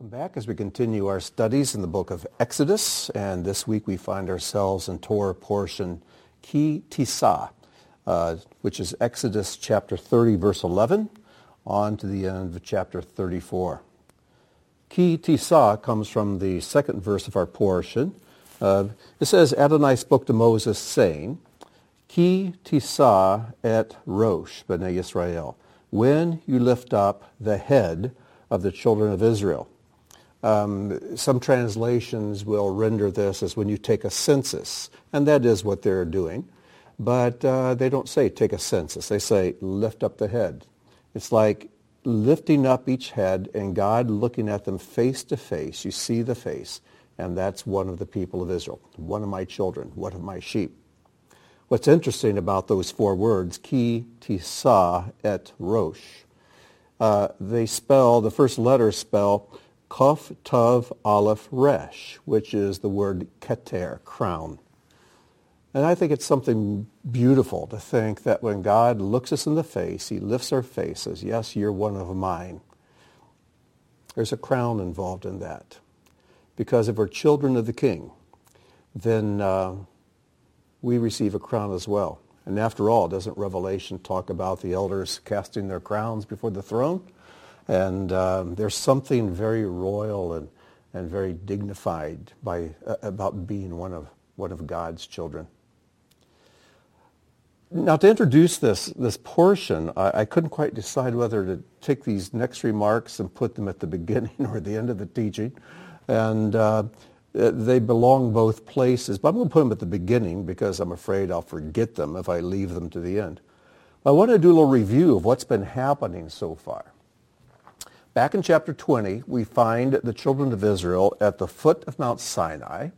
Welcome back as we continue our studies in the book of Exodus. And this week we find ourselves in Torah portion Ki Tisa, uh, which is Exodus chapter 30, verse 11, on to the end of chapter 34. Ki Tisa comes from the second verse of our portion. Uh, it says, Adonai spoke to Moses, saying, Ki Tisa et Rosh, B'nai Yisrael, when you lift up the head of the children of Israel. Um, some translations will render this as when you take a census, and that is what they're doing. But uh, they don't say take a census. They say lift up the head. It's like lifting up each head and God looking at them face to face. You see the face, and that's one of the people of Israel, one of my children, one of my sheep. What's interesting about those four words, ki, tisa, et rosh, uh, they spell, the first letters spell Kof Tav Aleph Resh, which is the word keter, crown. And I think it's something beautiful to think that when God looks us in the face, he lifts our face, says, yes, you're one of mine. There's a crown involved in that. Because if we're children of the king, then uh, we receive a crown as well. And after all, doesn't Revelation talk about the elders casting their crowns before the throne? And um, there's something very royal and, and very dignified by, uh, about being one of, one of God's children. Now, to introduce this, this portion, I, I, couldn't quite decide whether to take these next remarks and put them at the beginning or the end of the teaching. And uh, uh, they belong both places, but I'm going to put them at the beginning because I'm afraid I'll forget them if I leave them to the end. I want to do a little review of what's been happening so far. Back in chapter 20, we find the children of Israel at the foot of Mount Sinai,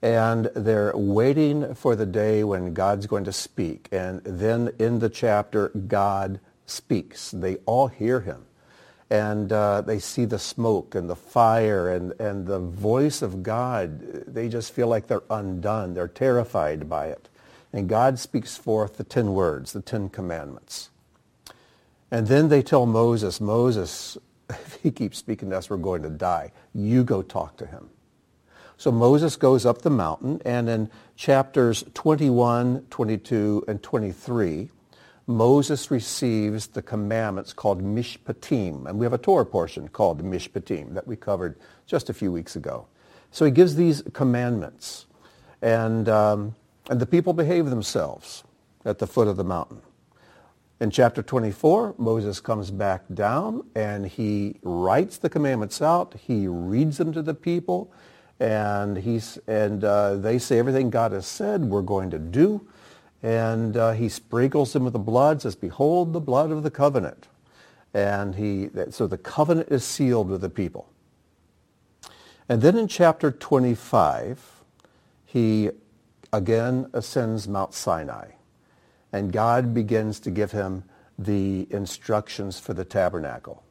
and they're waiting for the day when God's going to speak. And then in the chapter, God speaks. They all hear him and uh, they see the smoke and the fire and, and the voice of God. They just feel like they're undone. They're terrified by it. And God speaks forth the ten words, the Ten Commandments. And then they tell Moses, Moses, if he keeps speaking to us, we're going to die. You go talk to him. So Moses goes up the mountain, and in chapters 21, 22, and 23, Moses receives the commandments called Mishpatim. And we have a Torah portion called Mishpatim that we covered just a few weeks ago. So he gives these commandments. And, um, and the people behave themselves at the foot of the mountain. In chapter 24, Moses comes back down and he writes the commandments out. He reads them to the people. And, he's, and uh, they say everything God has said we're going to do and uh, he sprinkles them with the blood, says, behold the blood of the covenant. And he, so the covenant is sealed with the people. And then in chapter 25, he again ascends Mount Sinai. And God begins to give him the instructions for the tabernacle.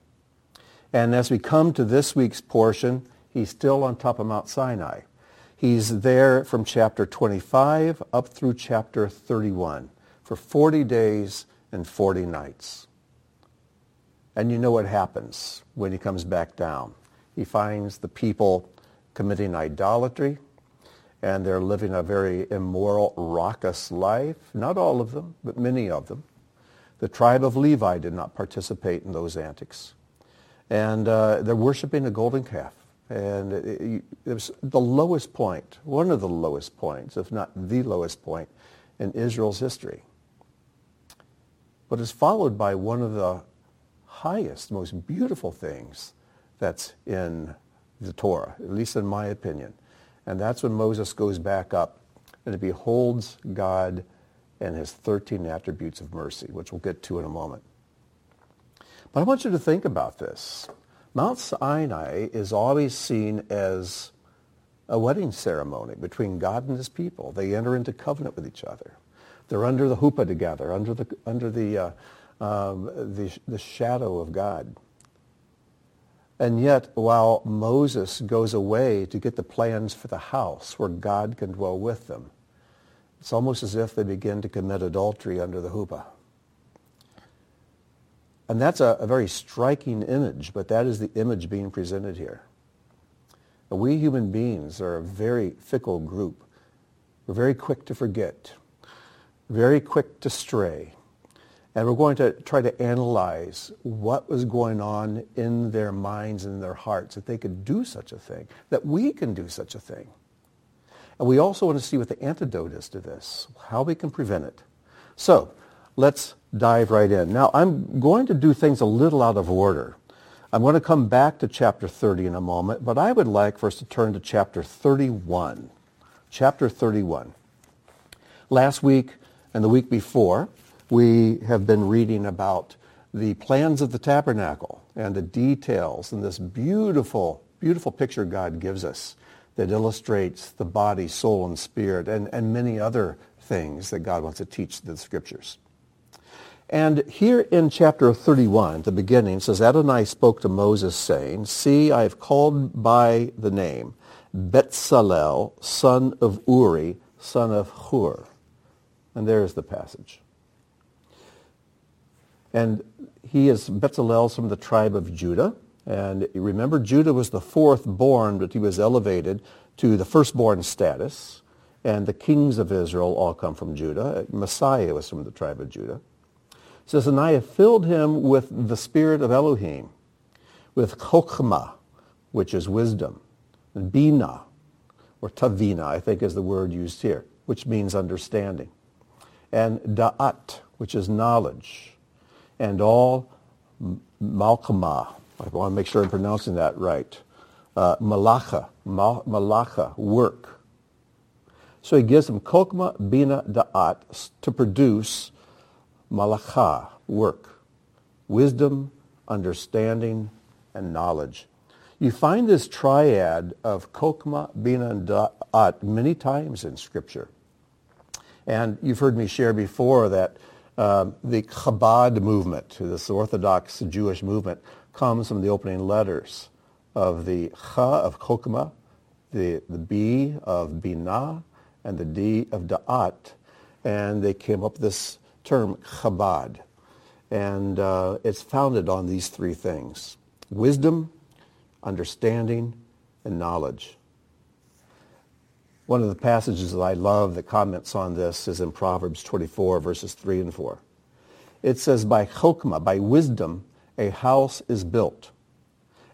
And as we come to this week's portion, he's still on top of Mount Sinai. He's there from chapter 25 up through chapter 31 for 40 days and 40 nights. And you know what happens when he comes back down. He finds the people committing idolatry, and they're living a very immoral, raucous life. Not all of them, but many of them. The tribe of Levi did not participate in those antics. And uh, they're worshiping a golden calf. And it, it, was the lowest point, one of the lowest points, if not the lowest point in Israel's history. But it's followed by one of the highest, most beautiful things that's in the Torah, at least in my opinion. And that's when Moses goes back up and beholds God and his 13 attributes of mercy, which we'll get to in a moment. But I want you to think about this. Mount Sinai is always seen as a wedding ceremony between God and his people. They enter into covenant with each other. They're under the chuppah together, under the, under the, uh, um, the, the shadow of God. And yet, while Moses goes away to get the plans for the house where God can dwell with them, it's almost as if they begin to commit adultery under the chuppah. And that's a, a, very striking image, but that is the image being presented here. We human beings are a very fickle group. We're very quick to forget, very quick to stray. And we're going to try to analyze what was going on in their minds and their hearts that they could do such a thing, that we can do such a thing. And we also want to see what the antidote is to this, how we can prevent it. So let's dive right in. Now, I'm going to do things a little out of order. I'm going to come back to chapter 30 in a moment, but I would like for us to turn to chapter 31. Chapter 31. Last week and the week before, we have been reading about the plans of the tabernacle and the details and this beautiful, beautiful picture God gives us that illustrates the body, soul, and spirit and, and many other things that God wants to teach the scriptures. And here in chapter 31, the beginning, says, Adonai spoke to Moses, saying, See, I have called by the name Betzalel, son of Uri, son of Hur. And there's the passage. And he is Betzalel from the tribe of Judah. And remember, Judah was the fourth born, but he was elevated to the firstborn status. And the kings of Israel all come from Judah. Messiah was from the tribe of Judah. It says, and I have filled him with the spirit of Elohim, with chokhmah, which is wisdom, and bina, or tavina, I think is the word used here, which means understanding, and da'at, which is knowledge, and all malkamah. I want to make sure I'm pronouncing that right. Uh, malacha, mal, malacha, work. So he gives them kokma, bina, da'at to produce malacha, work, wisdom, understanding, and knowledge. You find this triad of kokma, bina, da'at many times in Scripture. And you've heard me share before that uh, the Chabad movement, this Orthodox Jewish movement, comes from the opening letters of the Cha of Chokmah, the, the B of Binah, and the D of Da'at. And they came up with this term Chabad. And uh, it's founded on these three things. Wisdom, understanding, and knowledge. One of the passages that I love that comments on this is in Proverbs 24, verses 3 and 4. It says, by chokmah, by wisdom, a house is built.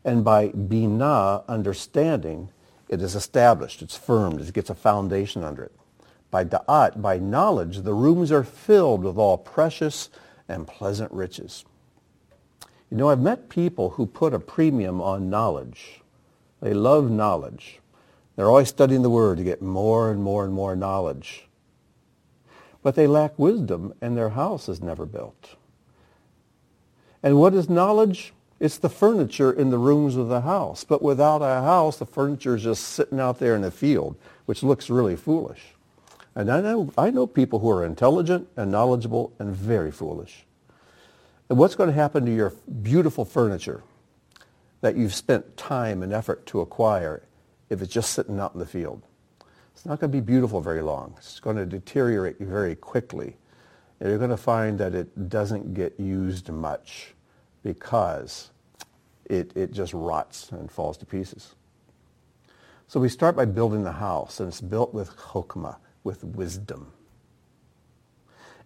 And by binah, understanding, it is established, it's firmed, it gets a foundation under it. By da'at, by knowledge, the rooms are filled with all precious and pleasant riches. You know, I've met people who put a premium on knowledge. They love knowledge. They're always studying the Word to get more and more and more knowledge. But they lack wisdom and their house is never built. And what is knowledge? It's the furniture in the rooms of the house. But without a house, the furniture is just sitting out there in the field, which looks really foolish. And I know, I know people who are intelligent and knowledgeable and very foolish. And what's going to happen to your beautiful furniture that you've spent time and effort to acquire if it's just sitting out in the field. It's not going to be beautiful very long. It's going to deteriorate very quickly. And you're going to find that it doesn't get used much because it, it just rots and falls to pieces. So we start by building the house, and it's built with chokmah, with wisdom.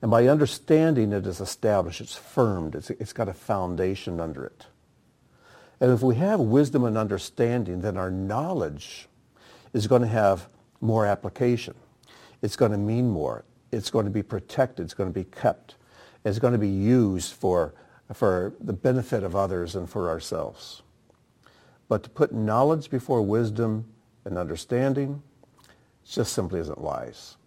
And by understanding it is established, it's firmed, it's, it's got a foundation under it. And if we have wisdom and understanding, then our knowledge is going to have more application. It's going to mean more. It's going to be protected. It's going to be kept. It's going to be used for, for the benefit of others and for ourselves. But to put knowledge before wisdom and understanding just simply isn't wise.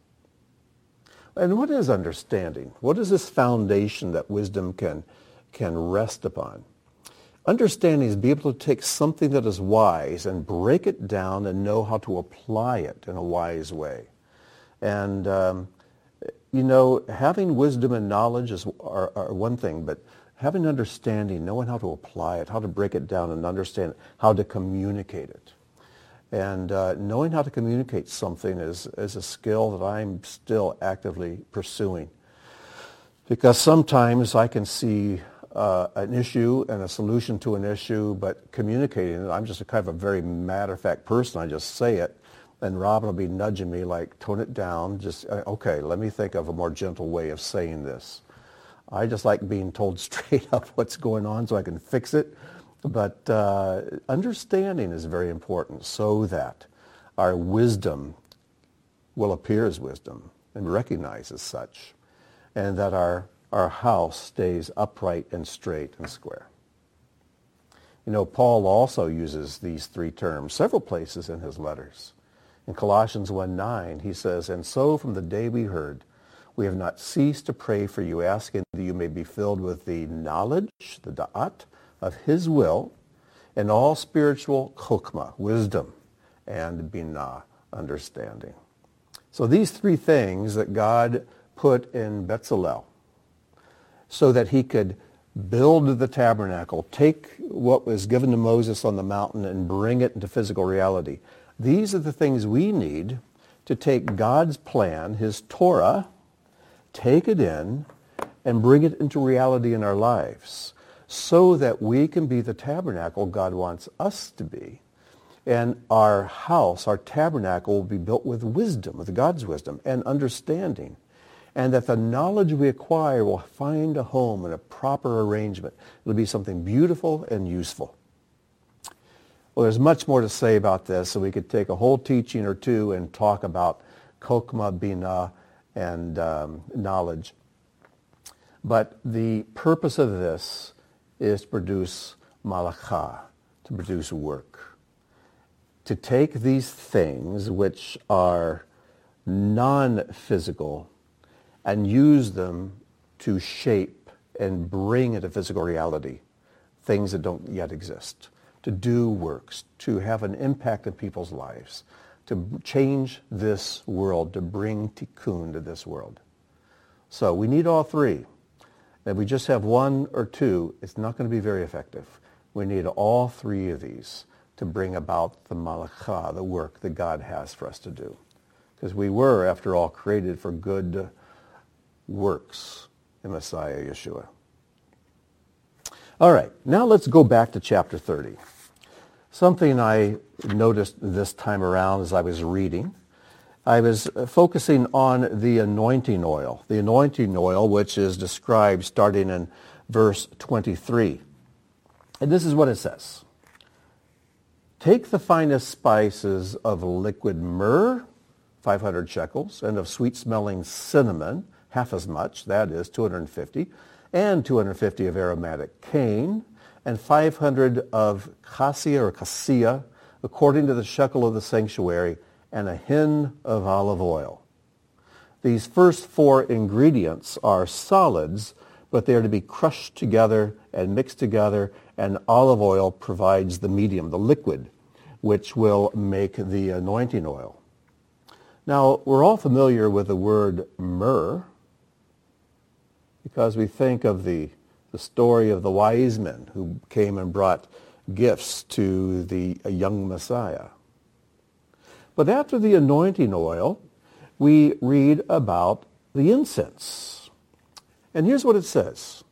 And what is understanding? What is this foundation that wisdom can, can rest upon? Understanding is be able to take something that is wise and break it down and know how to apply it in a wise way. And, um, you know, having wisdom and knowledge is are, are one thing, but having understanding, knowing how to apply it, how to break it down and understand how to communicate it. And uh, knowing how to communicate something is, is a skill that I'm still actively pursuing. Because sometimes I can see uh, an issue and a solution to an issue, but communicating it. I'm just a kind of a very matter-of-fact person. I just say it. And Robin will be nudging me like, tone it down. Just, uh, okay, let me think of a more gentle way of saying this. I just like being told straight up what's going on so I can fix it. But uh, understanding is very important so that our wisdom will appear as wisdom and recognize as such, and that our, our house stays upright and straight and square. You know, Paul also uses these three terms several places in his letters. In Colossians 1.9, he says, And so from the day we heard, we have not ceased to pray for you, asking that you may be filled with the knowledge, the da'at, of his will, and all spiritual chokmah, wisdom, and binah, understanding. So these three things that God put in Betzalel so that he could build the tabernacle, take what was given to Moses on the mountain and bring it into physical reality. These are the things we need to take God's plan, his Torah, take it in and bring it into reality in our lives so that we can be the tabernacle God wants us to be. And our house, our tabernacle will be built with wisdom, with God's wisdom and understanding. And that the knowledge we acquire will find a home in a proper arrangement. It'll be something beautiful and useful. Well, there's much more to say about this, so we could take a whole teaching or two and talk about Kokma Bina and um, knowledge. But the purpose of this is to produce malakah, to produce work. To take these things which are non-physical and use them to shape and bring into physical reality things that don't yet exist, to do works, to have an impact in people's lives, to change this world, to bring tikkun to this world. So we need all three. If we just have one or two, it's not going to be very effective. We need all three of these to bring about the malakah, the work that God has for us to do. Because we were, after all, created for good works in Messiah Yeshua. All right, now let's go back to chapter 30. Something I noticed this time around as I was reading, I was focusing on the anointing oil. The anointing oil, which is described starting in verse 23. And this is what it says. Take the finest spices of liquid myrrh, 500 shekels, and of sweet-smelling cinnamon, half as much, that is 250, and 250 of aromatic cane, and 500 of cassia or cassia, according to the shekel of the sanctuary, and a hin of olive oil. These first four ingredients are solids, but they are to be crushed together and mixed together, and olive oil provides the medium, the liquid, which will make the anointing oil. Now, we're all familiar with the word myrrh because we think of the the story of the wise men who came and brought gifts to the young Messiah. But after the anointing oil, we read about the incense. And here's what it says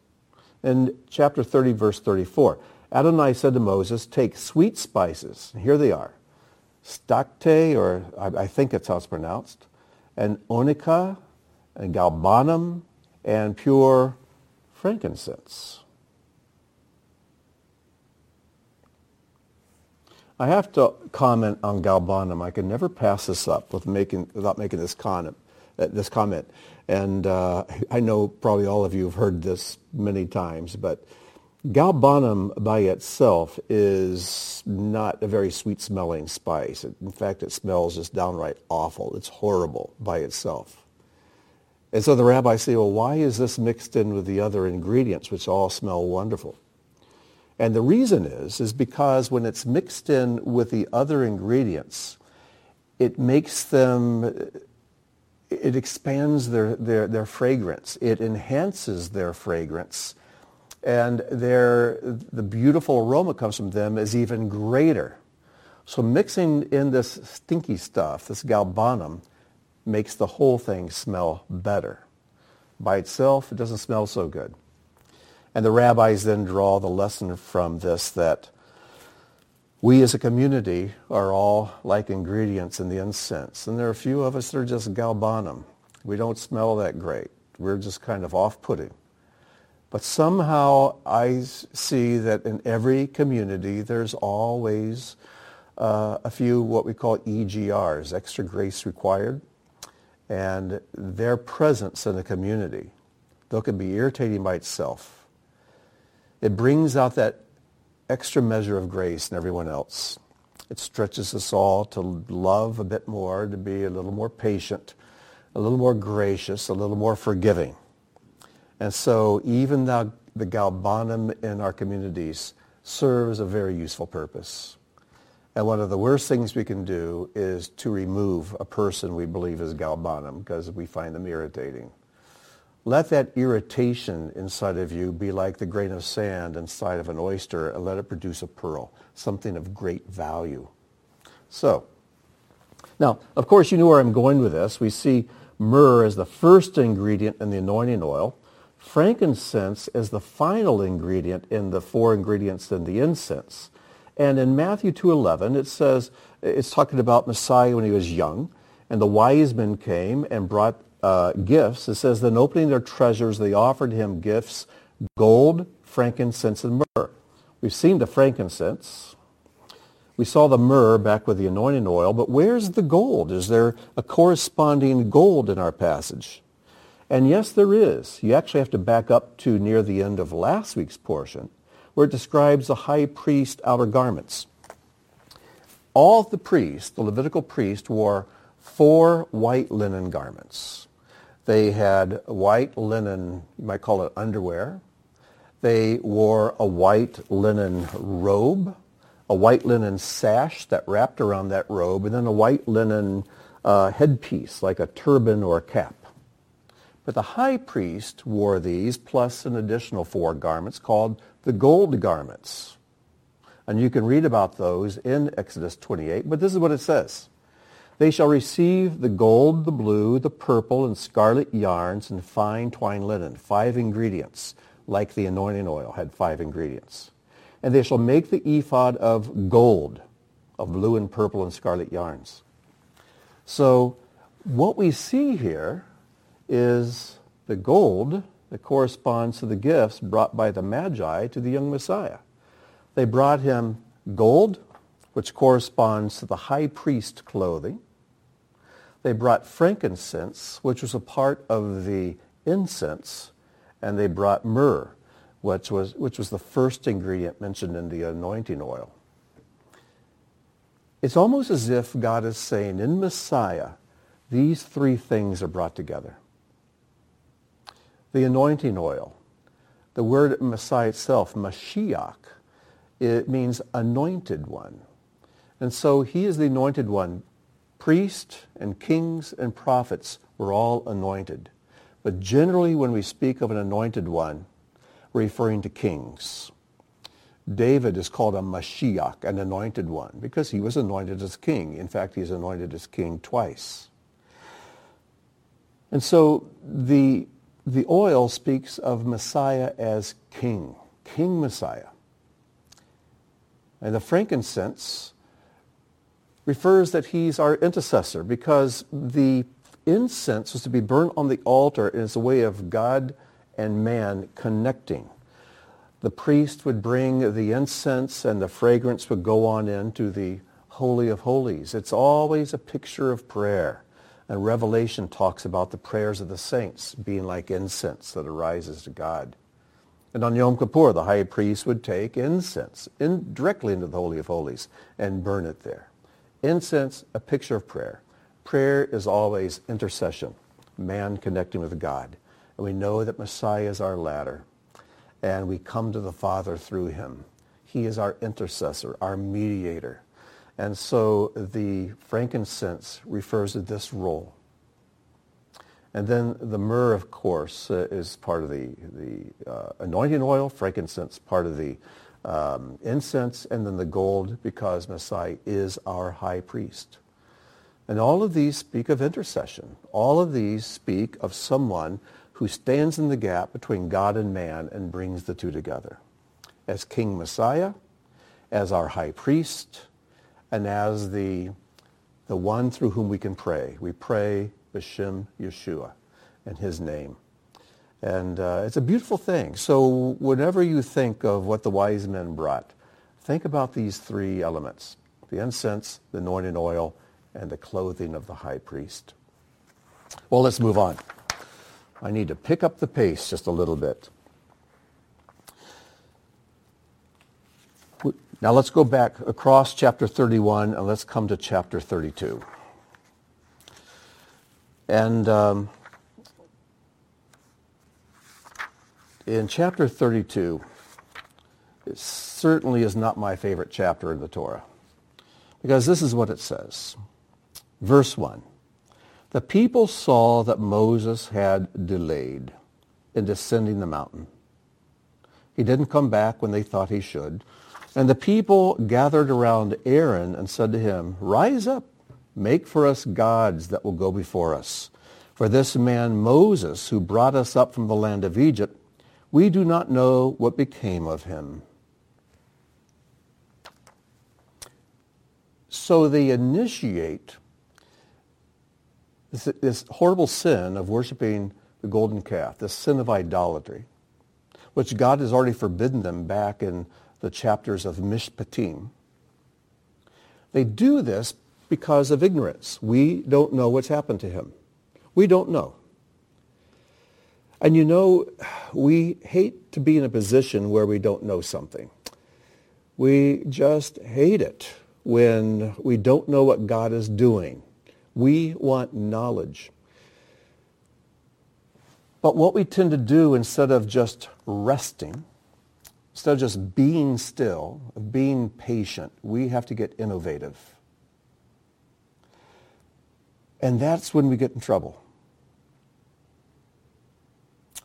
in chapter 30, verse 34. Adonai said to Moses, take sweet spices. Here they are. Stacte, or I, think that's how it's pronounced, and onycha, and galbanum, and pure frankincense. I have to comment on galbanum. I can never pass this up with making, without making this comment. Uh, this comment. And uh, I know probably all of you have heard this many times, but galbanum by itself is not a very sweet-smelling spice. In fact, it smells just downright awful. It's horrible by itself. And so the rabbis say, well, why is this mixed in with the other ingredients, which all smell wonderful? And the reason is, is because when it's mixed in with the other ingredients, it makes them, it expands their, their, their fragrance. It enhances their fragrance. And their, the beautiful aroma comes from them is even greater. So mixing in this stinky stuff, this galbanum, makes the whole thing smell better. By itself, it doesn't smell so good. And the rabbis then draw the lesson from this that we as a community are all like ingredients in the incense. And there are a few of us that are just galbanum. We don't smell that great. We're just kind of off-putting. But somehow I see that in every community there's always uh, a few what we call EGRs, extra grace required, and their presence in the community, though it can be irritating by itself, it brings out that extra measure of grace in everyone else. It stretches us all to love a bit more, to be a little more patient, a little more gracious, a little more forgiving. And so even the, the galbanum in our communities serves a very useful purpose. And one of the worst things we can do is to remove a person we believe is galbanum because we find them irritating. Let that irritation inside of you be like the grain of sand inside of an oyster and let it produce a pearl, something of great value. So, now, of course, you know where I'm going with this. We see myrrh as the first ingredient in the anointing oil, frankincense as the final ingredient in the four ingredients in the incense. And in Matthew 2.11, it says, it's talking about Messiah when he was young, and the wise men came and brought uh, gifts. It says, then opening their treasures, they offered him gifts, gold, frankincense, and myrrh. We've seen the frankincense. We saw the myrrh back with the anointing oil, but where's the gold? Is there a corresponding gold in our passage? And yes, there is. You actually have to back up to near the end of last week's portion where it describes the high priest outer garments. All the priests, the Levitical priest, wore four white linen garments. They had white linen, you might call it underwear. They wore a white linen robe, a white linen sash that wrapped around that robe, and then a white linen uh, headpiece, like a turban or a cap. But the high priest wore these plus an additional four garments called the gold garments. And you can read about those in Exodus 28, but this is what it says. They shall receive the gold, the blue, the purple, and scarlet yarns and fine twine linen, five ingredients, like the anointing oil had five ingredients. And they shall make the ephod of gold, of blue and purple and scarlet yarns. So what we see here is the gold that corresponds to the gifts brought by the Magi to the young Messiah. They brought him gold, which corresponds to the high priest clothing. They brought frankincense, which was a part of the incense, and they brought myrrh, which was, which was the first ingredient mentioned in the anointing oil. It's almost as if God is saying, in Messiah, these three things are brought together the anointing oil. The word Messiah itself, Mashiach, it means anointed one. And so he is the anointed one. Priests and kings and prophets were all anointed. But generally when we speak of an anointed one, we're referring to kings. David is called a Mashiach, an anointed one, because he was anointed as king. In fact, he's anointed as king twice. And so the the oil speaks of Messiah as king, King Messiah. And the frankincense refers that he's our intercessor because the incense was to be burnt on the altar as a way of God and man connecting. The priest would bring the incense and the fragrance would go on into the Holy of Holies. It's always a picture of prayer. And Revelation talks about the prayers of the saints being like incense that arises to God. And on Yom Kippur, the high priest would take incense in, directly into the Holy of Holies and burn it there. Incense, a picture of prayer. Prayer is always intercession, man connecting with God. And we know that Messiah is our ladder, and we come to the Father through him. He is our intercessor, our mediator. And so the frankincense refers to this role. And then the myrrh, of course, uh, is part of the, the uh, anointing oil, frankincense part of the um, incense, and then the gold because Messiah is our high priest. And all of these speak of intercession. All of these speak of someone who stands in the gap between God and man and brings the two together. As King Messiah, as our high priest, and as the, the one through whom we can pray. We pray B'Shem Yeshua and his name. And uh, it's a beautiful thing. So whenever you think of what the wise men brought, think about these three elements, the incense, the anointing oil, and the clothing of the high priest. Well, let's move on. I need to pick up the pace just a little bit. Now let's go back across chapter 31 and let's come to chapter 32. And um, in chapter 32, it certainly is not my favorite chapter in the Torah because this is what it says. Verse 1. The people saw that Moses had delayed in descending the mountain. He didn't come back when they thought he should. And the people gathered around Aaron and said to him, Rise up, make for us gods that will go before us. For this man Moses, who brought us up from the land of Egypt, we do not know what became of him. So they initiate this, this, horrible sin of worshiping the golden calf, this sin of idolatry, which God has already forbidden them back in the chapters of Mishpatim. They do this because of ignorance. We don't know what's happened to him. We don't know. And you know, we hate to be in a position where we don't know something. We just hate it when we don't know what God is doing. We want knowledge. But what we tend to do instead of just resting, Instead of just being still, of being patient, we have to get innovative. And that's when we get in trouble.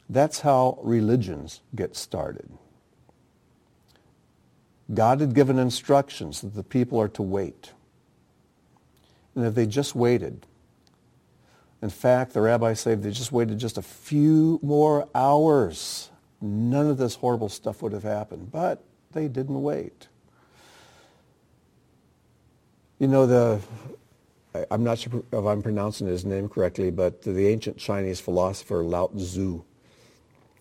That's how religions get started. God had given instructions that the people are to wait. And if they just waited, in fact, the rabbis say if they just waited just a few more hours, none of this horrible stuff would have happened. But they didn't wait. You know, the, I'm not sure if I'm pronouncing his name correctly, but the ancient Chinese philosopher Lao Tzu,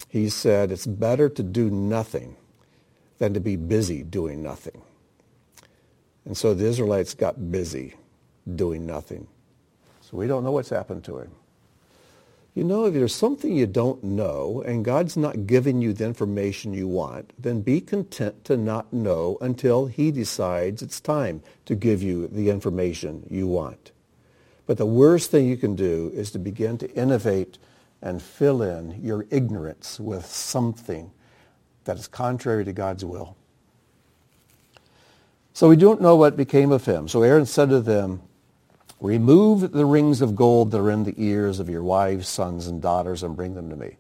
he said, it's better to do nothing than to be busy doing nothing. And so the Israelites got busy doing nothing. So we don't know what's happened to him. You know, if there's something you don't know and God's not giving you the information you want, then be content to not know until he decides it's time to give you the information you want. But the worst thing you can do is to begin to innovate and fill in your ignorance with something that is contrary to God's will. So we don't know what became of him. So Aaron said to them, Remove the rings of gold that are in the ears of your wives, sons, and daughters and bring them to me.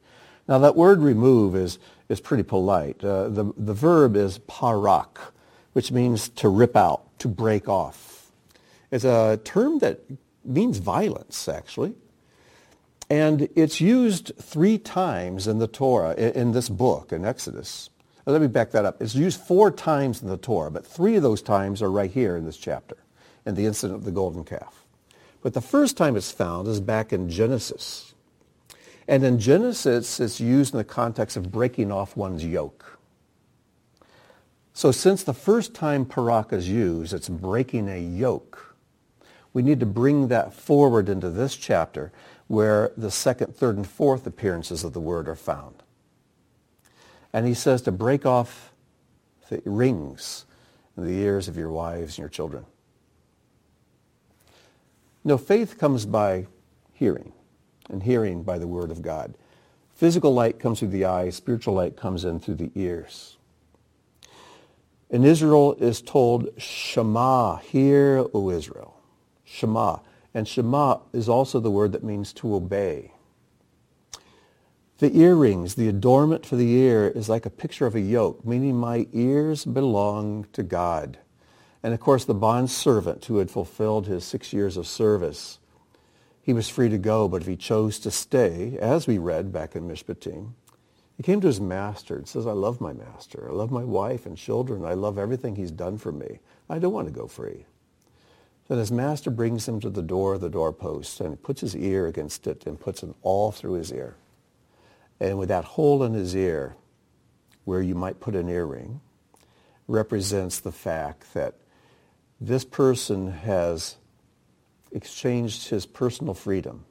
Now that word remove is, is pretty polite. Uh, the, the verb is parak, which means to rip out, to break off. It's a term that means violence, actually. And it's used three times in the Torah, in, in this book, in Exodus. Let me back that up. It's used four times in the Torah, but three of those times are right here in this chapter, in the incident of the golden calf. But the first time it's found is back in Genesis. And in Genesis, it's used in the context of breaking off one's yoke. So since the first time parak is used, it's breaking a yoke. We need to bring that forward into this chapter where the second, third, and fourth appearances of the word are found. And he says to break off the rings in the ears of your wives and your children. No, faith comes by hearing, and hearing by the word of God. Physical light comes through the eyes, spiritual light comes in through the ears. And Israel is told, Shema, hear, O Israel. Shema. And Shema is also the word that means to obey. The earrings, the adornment for the ear, is like a picture of a yoke, meaning my ears belong to God. And of course, the bond servant who had fulfilled his six years of service, he was free to go, but if he chose to stay, as we read back in Mishpatim, he came to his master and says, I love my master. I love my wife and children. I love everything he's done for me. I don't want to go free. Then his master brings him to the door of the doorpost and puts his ear against it and puts an awl through his ear. And with that hole in his ear, where you might put an earring, represents the fact that this person has exchanged his personal freedom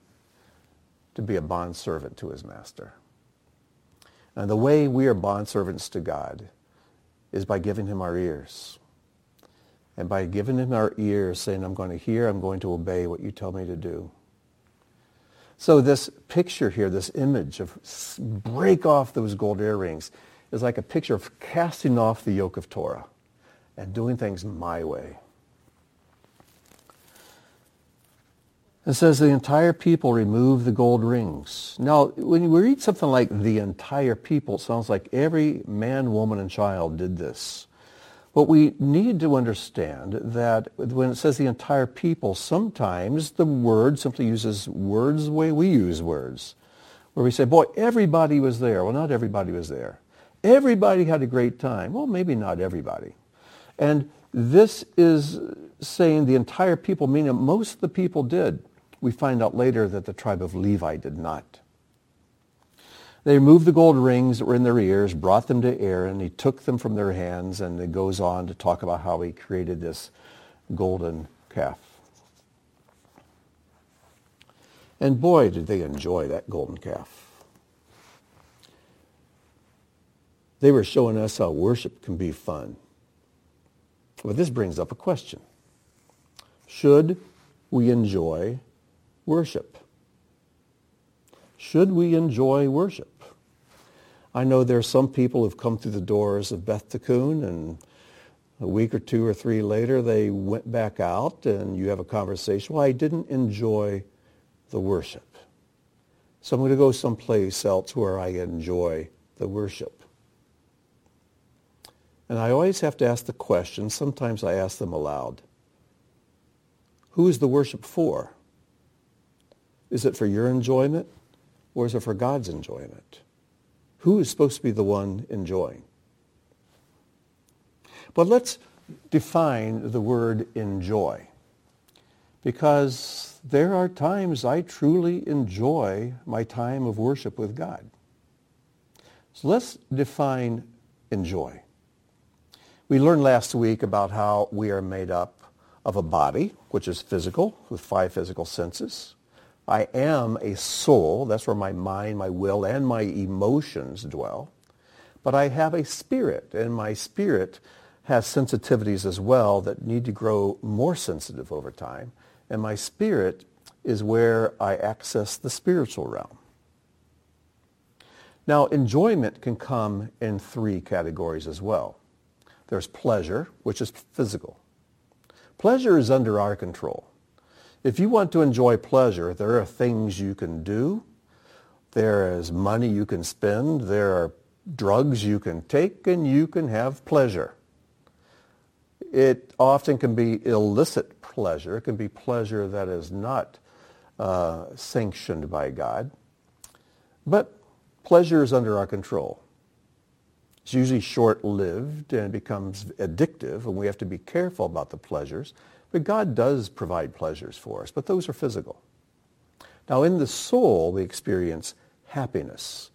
to be a bondservant to his master. And the way we are bondservants to God is by giving him our ears. And by giving him our ears, saying, I'm going to hear, I'm going to obey what you tell me to do. So this picture here, this image of break off those gold earrings, is like a picture of casting off the yoke of Torah and doing things my way. It says the entire people removed the gold rings. Now, when we read something like the entire people, it sounds like every man, woman, and child did this. But we need to understand that when it says the entire people, sometimes the word simply uses words the way we use words. Where we say, boy, everybody was there. Well, not everybody was there. Everybody had a great time. Well, maybe not everybody. And this is saying the entire people, meaning most of the people did. We find out later that the tribe of Levi did not. They removed the gold rings that were in their ears, brought them to Aaron. He took them from their hands, and it goes on to talk about how he created this golden calf. And boy, did they enjoy that golden calf. They were showing us how worship can be fun. But this brings up a question. Should we enjoy worship? Should we enjoy worship? I know there are some people who've come through the doors of Beth Tikkun and a week or two or three later they went back out and you have a conversation. Well, I didn't enjoy the worship. So I'm going to go someplace else where I enjoy the worship. And I always have to ask the question, sometimes I ask them aloud, who is the worship for? Is it for your enjoyment or is it for God's enjoyment? Who is supposed to be the one enjoying? But let's define the word enjoy. Because there are times I truly enjoy my time of worship with God. So let's define enjoy. We learned last week about how we are made up of a body, which is physical, with five physical senses. I am a soul. That's where my mind, my will, and my emotions dwell. But I have a spirit, and my spirit has sensitivities as well that need to grow more sensitive over time. And my spirit is where I access the spiritual realm. Now, enjoyment can come in three categories as well. There's pleasure, which is physical. Pleasure is under our control. If you want to enjoy pleasure, there are things you can do. There is money you can spend. There are drugs you can take, and you can have pleasure. It often can be illicit pleasure. It can be pleasure that is not uh, sanctioned by God. But pleasure is under our control. It's usually short-lived and becomes addictive, and we have to be careful about the pleasures but God does provide pleasures for us, but those are physical. Now, in the soul, we experience happiness.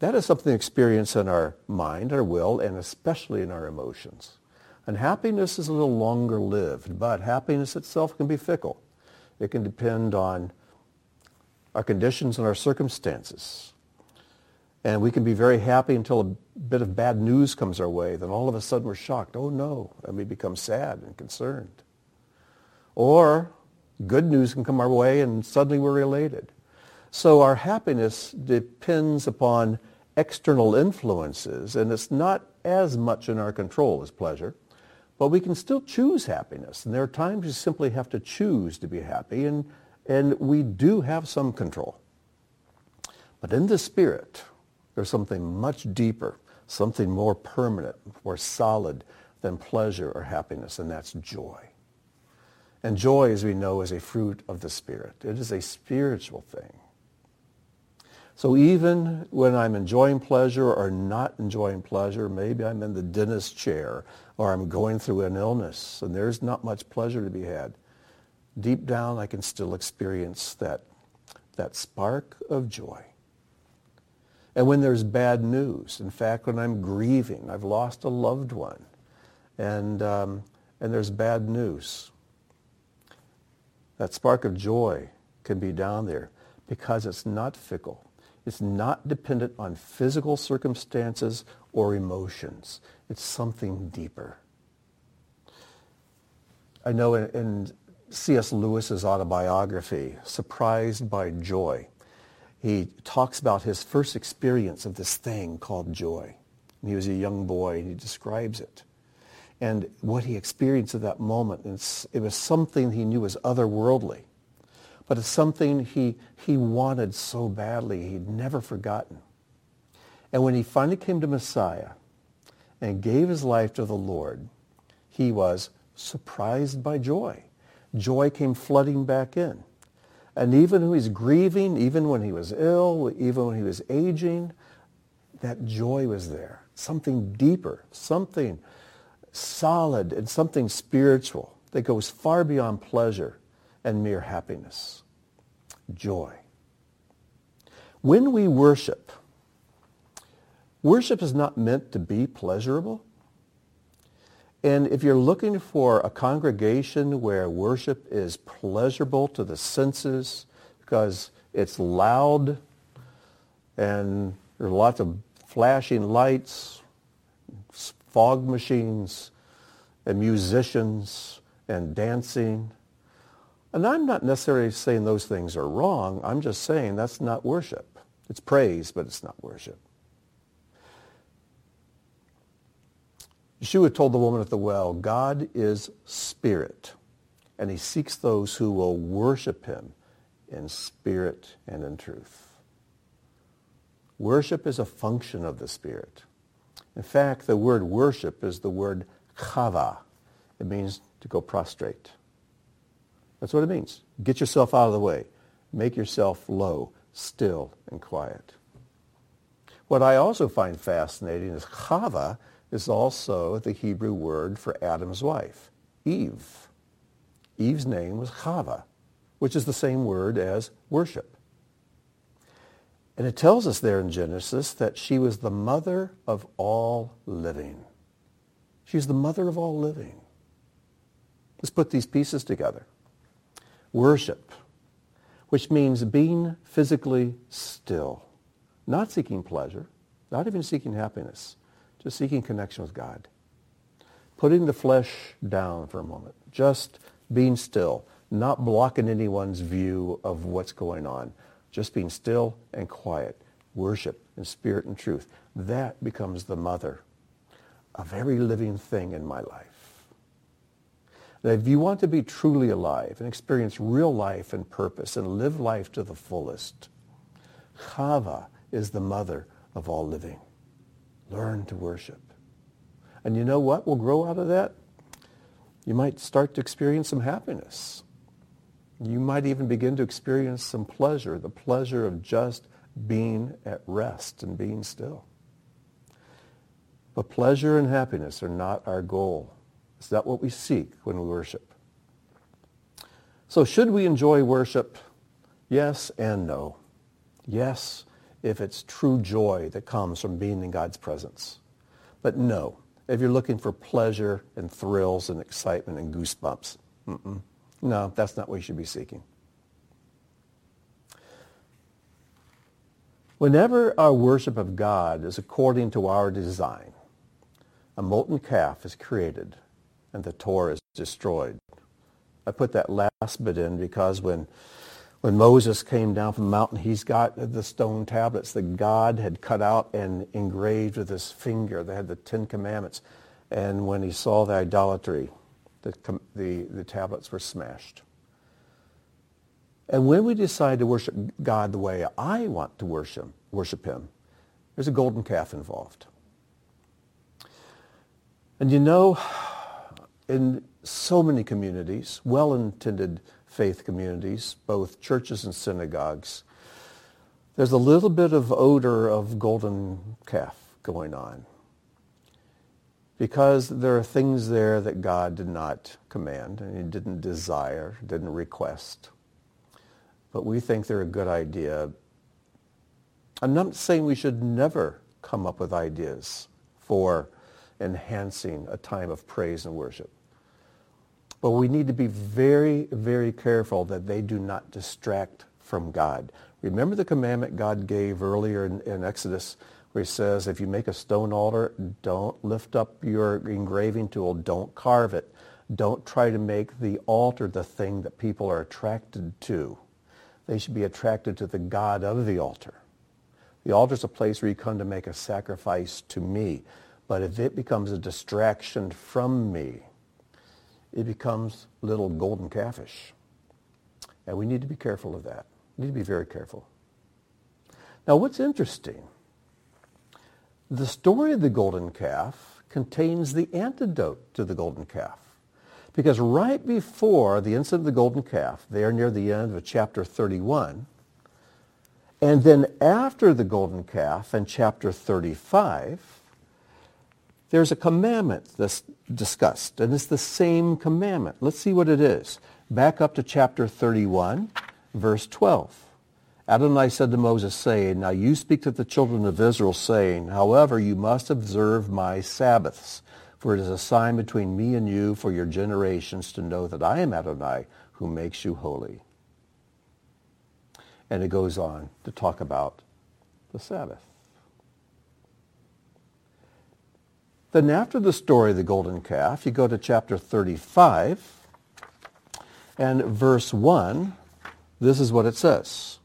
That is something experienced in our mind, our will, and especially in our emotions. And happiness is a little longer lived, but happiness itself can be fickle. It can depend on our conditions and our circumstances. And we can be very happy until a bit of bad news comes our way. Then all of a sudden we're shocked. Oh no. And we become sad and concerned. Or good news can come our way and suddenly we're elated. So our happiness depends upon external influences and it's not as much in our control as pleasure. But we can still choose happiness. And there are times you simply have to choose to be happy and, and we do have some control. But in the spirit, there's something much deeper, something more permanent, more solid than pleasure or happiness, and that's joy. And joy, as we know, is a fruit of the Spirit. It is a spiritual thing. So even when I'm enjoying pleasure or not enjoying pleasure, maybe I'm in the dentist chair or I'm going through an illness and there's not much pleasure to be had, deep down I can still experience that, that spark of joy. And when there's bad news, in fact, when I'm grieving, I've lost a loved one, and, um, and there's bad news, that spark of joy can be down there because it's not fickle. It's not dependent on physical circumstances or emotions. It's something deeper. I know in, in C.S. Lewis's autobiography, Surprised by Joy, he talks about his first experience of this thing called joy. he was a young boy, and he describes it. And what he experienced at that moment, it was something he knew was otherworldly but it's something he, he wanted so badly he'd never forgotten. And when he finally came to Messiah and gave his life to the Lord, he was surprised by joy. Joy came flooding back in. And even when he was grieving, even when he was ill, even when he was aging, that joy was there. Something deeper, something solid, and something spiritual that goes far beyond pleasure and mere happiness. Joy. When we worship, worship is not meant to be pleasurable. And if you're looking for a congregation where worship is pleasurable to the senses because it's loud and there's lots of flashing lights, fog machines, and musicians and dancing, and I'm not necessarily saying those things are wrong. I'm just saying that's not worship. It's praise, but it's not worship. Yeshua told the woman at the well, God is spirit, and he seeks those who will worship him in spirit and in truth. Worship is a function of the Spirit. In fact, the word worship is the word chava. It means to go prostrate. That's what it means. Get yourself out of the way. Make yourself low, still, and quiet. What I also find fascinating is Chava is also the Hebrew word for Adam's wife, Eve. Eve's name was Chava, which is the same word as worship. And it tells us there in Genesis that she was the mother of all living. She's the mother of all living. Let's put these pieces together worship, which means being physically still, not seeking pleasure, not even seeking happiness, just seeking connection with God. Putting the flesh down for a moment, just being still, not blocking anyone's view of what's going on, just being still and quiet, worship in spirit and truth. That becomes the mother of every living thing in my life. That if you want to be truly alive and experience real life and purpose and live life to the fullest, Chava is the mother of all living. Learn to worship. And you know what will grow out of that? You might start to experience some happiness. You might even begin to experience some pleasure, the pleasure of just being at rest and being still. But pleasure and happiness are not our goal. Is that what we seek when we worship? So should we enjoy worship? Yes and no. Yes, if it's true joy that comes from being in God's presence. But no, if you're looking for pleasure and thrills and excitement and goosebumps, mm-mm. No, that's not what you should be seeking. Whenever our worship of God is according to our design, a molten calf is created and the Torah is destroyed. I put that last bit in because when when Moses came down from the mountain, he's got the stone tablets that God had cut out and engraved with his finger. They had the Ten Commandments. And when he saw the idolatry, the, the, the tablets were smashed. And when we decide to worship God the way I want to worship, worship him, there's a golden calf involved. And you know, in so many communities, well-intended faith communities, both churches and synagogues, there's a little bit of odor of golden calf going on because there are things there that God did not command and he didn't desire, didn't request. But we think they're a good idea. I'm not saying we should never come up with ideas for enhancing a time of praise and worship. But we need to be very, very careful that they do not distract from God. Remember the commandment God gave earlier in, in, Exodus where he says, if you make a stone altar, don't lift up your engraving tool, don't carve it. Don't try to make the altar the thing that people are attracted to. They should be attracted to the God of the altar. The altar is a place where you come to make a sacrifice to me. But if it becomes a distraction from me, it becomes little golden calfish. And we need to be careful of that. We need to be very careful. Now, what's interesting, the story of the golden calf contains the antidote to the golden calf. Because right before the incident of the golden calf, there near the end of chapter 31, and then after the golden calf in chapter 35, there's a commandment that's discussed, and it's the same commandment. Let's see what it is. Back up to chapter 31, verse 12. Adonai said to Moses, saying, Now you speak to the children of Israel, saying, However, you must observe my Sabbaths, for it is a sign between me and you for your generations to know that I am Adonai, who makes you holy. And it goes on to talk about the Sabbath. Then after the story of the golden calf, you go to chapter 35 and verse 1. This is what it says.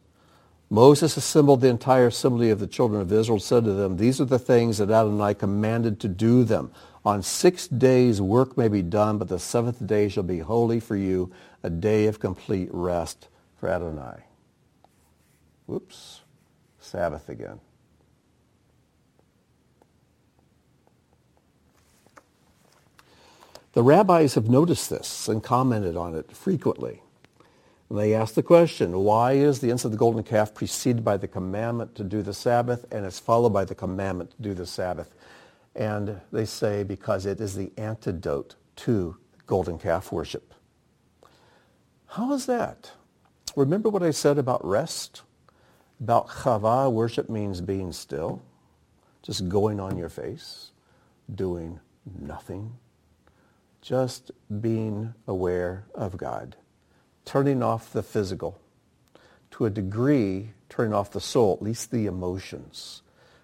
Moses assembled the entire assembly of the children of Israel, said to them, These are the things that Adonai commanded to do them. On six days work may be done, but the seventh day shall be holy for you, a day of complete rest for Adonai. Whoops, Sabbath again. The rabbis have noticed this and commented on it frequently. They ask the question, why is the incident of the golden calf preceded by the commandment to do the Sabbath and it's followed by the commandment to do the Sabbath? And they say because it is the antidote to golden calf worship. How is that? Remember what I said about rest? About chava, worship means being still, just going on your face, doing nothing just being aware of God, turning off the physical, to a degree, turning off the soul, at least the emotions,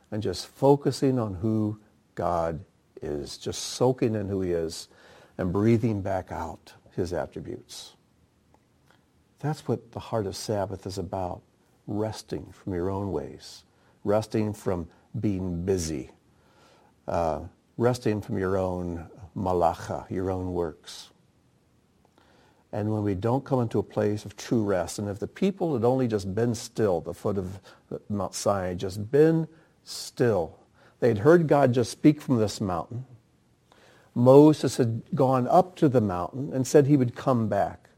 and just focusing on who God is, just soaking in who he is and breathing back out his attributes. That's what the heart of Sabbath is about, resting from your own ways, resting from being busy, uh, resting from your own malacha, your own works. And when we don't come into a place of true rest, and if the people had only just been still, the foot of Mount Sinai, just been still, they'd heard God just speak from this mountain. Moses had gone up to the mountain and said he would come back.